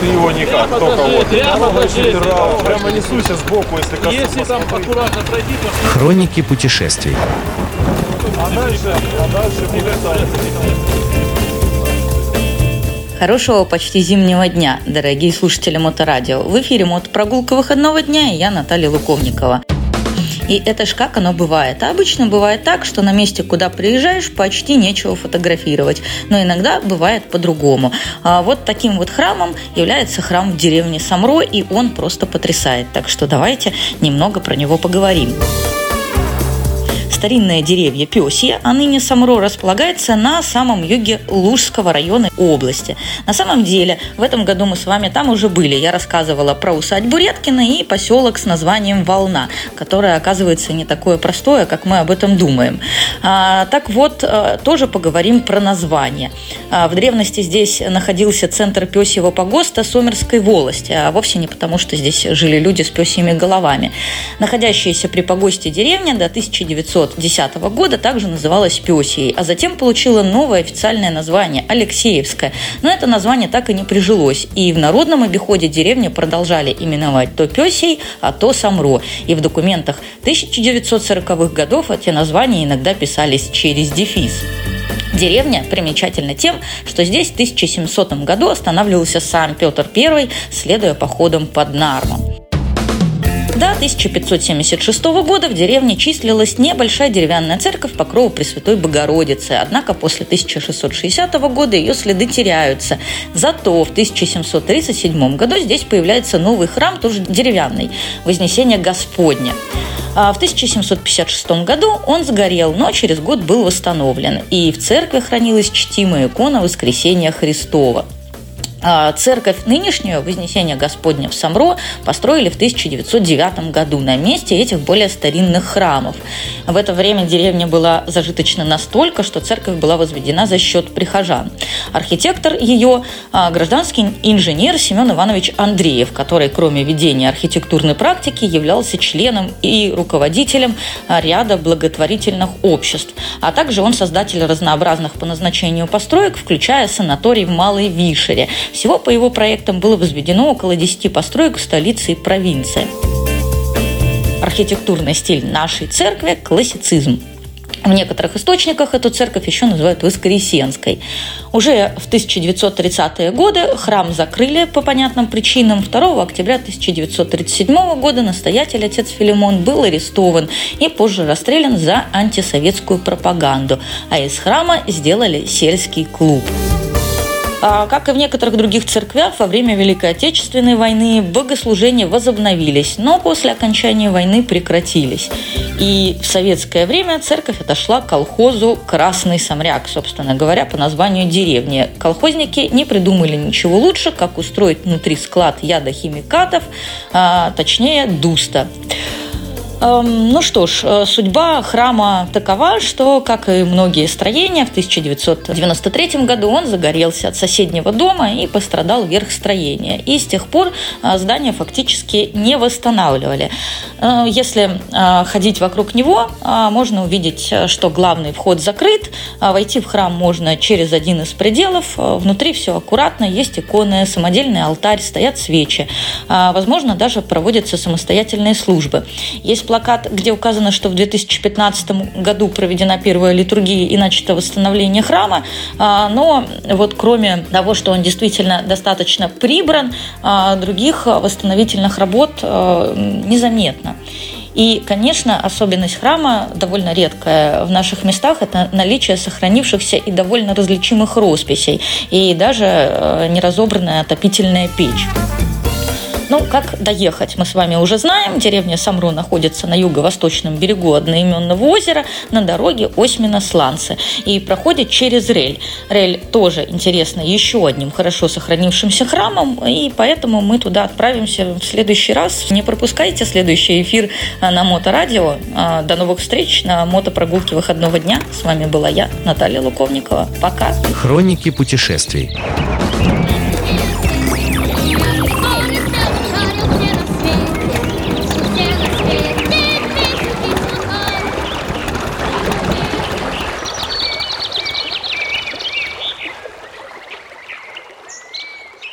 Ты его никак, только вот. Прямо. Прямо несуйся сбоку, если коснуться. Если там аккуратно пройти, то Хроники путешествий. А дальше, а дальше Хорошего почти зимнего дня, дорогие слушатели Моторадио. В эфире мотопрогулка выходного дня и я Наталья Луковникова. И это ж как оно бывает. А обычно бывает так, что на месте, куда приезжаешь, почти нечего фотографировать. Но иногда бывает по-другому. А вот таким вот храмом является храм в деревне Самро, и он просто потрясает. Так что давайте немного про него поговорим старинная деревья Пёсья, а ныне Самро располагается на самом юге Лужского района области. На самом деле, в этом году мы с вами там уже были. Я рассказывала про усадьбу Редкина и поселок с названием Волна, которое, оказывается, не такое простое, как мы об этом думаем. А, так вот, э, тоже поговорим про название. А, в древности здесь находился центр Пёсьего погоста Сомерской волости, а вовсе не потому, что здесь жили люди с пёсьими головами. Находящаяся при погосте деревня до 1900 1910 года также называлась Песией, а затем получила новое официальное название – Алексеевская. Но это название так и не прижилось, и в народном обиходе деревню продолжали именовать то Песей, а то Самро. И в документах 1940-х годов эти названия иногда писались через дефис. Деревня примечательна тем, что здесь в 1700 году останавливался сам Петр I, следуя походам под Нармом. До 1576 года в деревне числилась небольшая деревянная церковь Покрова Пресвятой Богородицы. Однако после 1660 года ее следы теряются. Зато в 1737 году здесь появляется новый храм, тоже деревянный, Вознесение Господня. А в 1756 году он сгорел, но через год был восстановлен. И в церкви хранилась чтимая икона Воскресения Христова. А, церковь нынешнюю, Вознесение Господня в Самро, построили в 1909 году на месте этих более старинных храмов. В это время деревня была зажиточна настолько, что церковь была возведена за счет прихожан. Архитектор ее а, – гражданский инженер Семен Иванович Андреев, который, кроме ведения архитектурной практики, являлся членом и руководителем ряда благотворительных обществ. А также он создатель разнообразных по назначению построек, включая санаторий в Малой Вишере – всего по его проектам было возведено около 10 построек в столице и провинции. Архитектурный стиль нашей церкви – классицизм. В некоторых источниках эту церковь еще называют Воскресенской. Уже в 1930-е годы храм закрыли по понятным причинам. 2 октября 1937 года настоятель отец Филимон был арестован и позже расстрелян за антисоветскую пропаганду. А из храма сделали сельский клуб. А, как и в некоторых других церквях, во время Великой Отечественной войны богослужения возобновились, но после окончания войны прекратились. И в советское время церковь отошла к колхозу «Красный Самряк», собственно говоря, по названию деревни. Колхозники не придумали ничего лучше, как устроить внутри склад ядохимикатов, а, точнее дуста. Эм, ну что ж, э, судьба храма такова, что, как и многие строения, в 1993 году он загорелся от соседнего дома и пострадал верх строения. И с тех пор э, здание фактически не восстанавливали. Э, если ходить вокруг него, можно увидеть, что главный вход закрыт, войти в храм можно через один из пределов, внутри все аккуратно, есть иконы, самодельный алтарь, стоят свечи. Возможно, даже проводятся самостоятельные службы. Есть плакат, где указано, что в 2015 году проведена первая литургия и начато восстановление храма, а, но вот кроме того, что он действительно достаточно прибран, а, других восстановительных работ а, незаметно. И, конечно, особенность храма довольно редкая в наших местах – это наличие сохранившихся и довольно различимых росписей, и даже неразобранная отопительная печь. Ну, как доехать, мы с вами уже знаем. Деревня Самру находится на юго-восточном берегу одноименного озера на дороге Осьмина-Сланцы и проходит через Рель. Рель тоже интересна еще одним хорошо сохранившимся храмом, и поэтому мы туда отправимся в следующий раз. Не пропускайте следующий эфир на Моторадио. А, до новых встреч на мотопрогулке выходного дня. С вами была я, Наталья Луковникова. Пока. Хроники путешествий.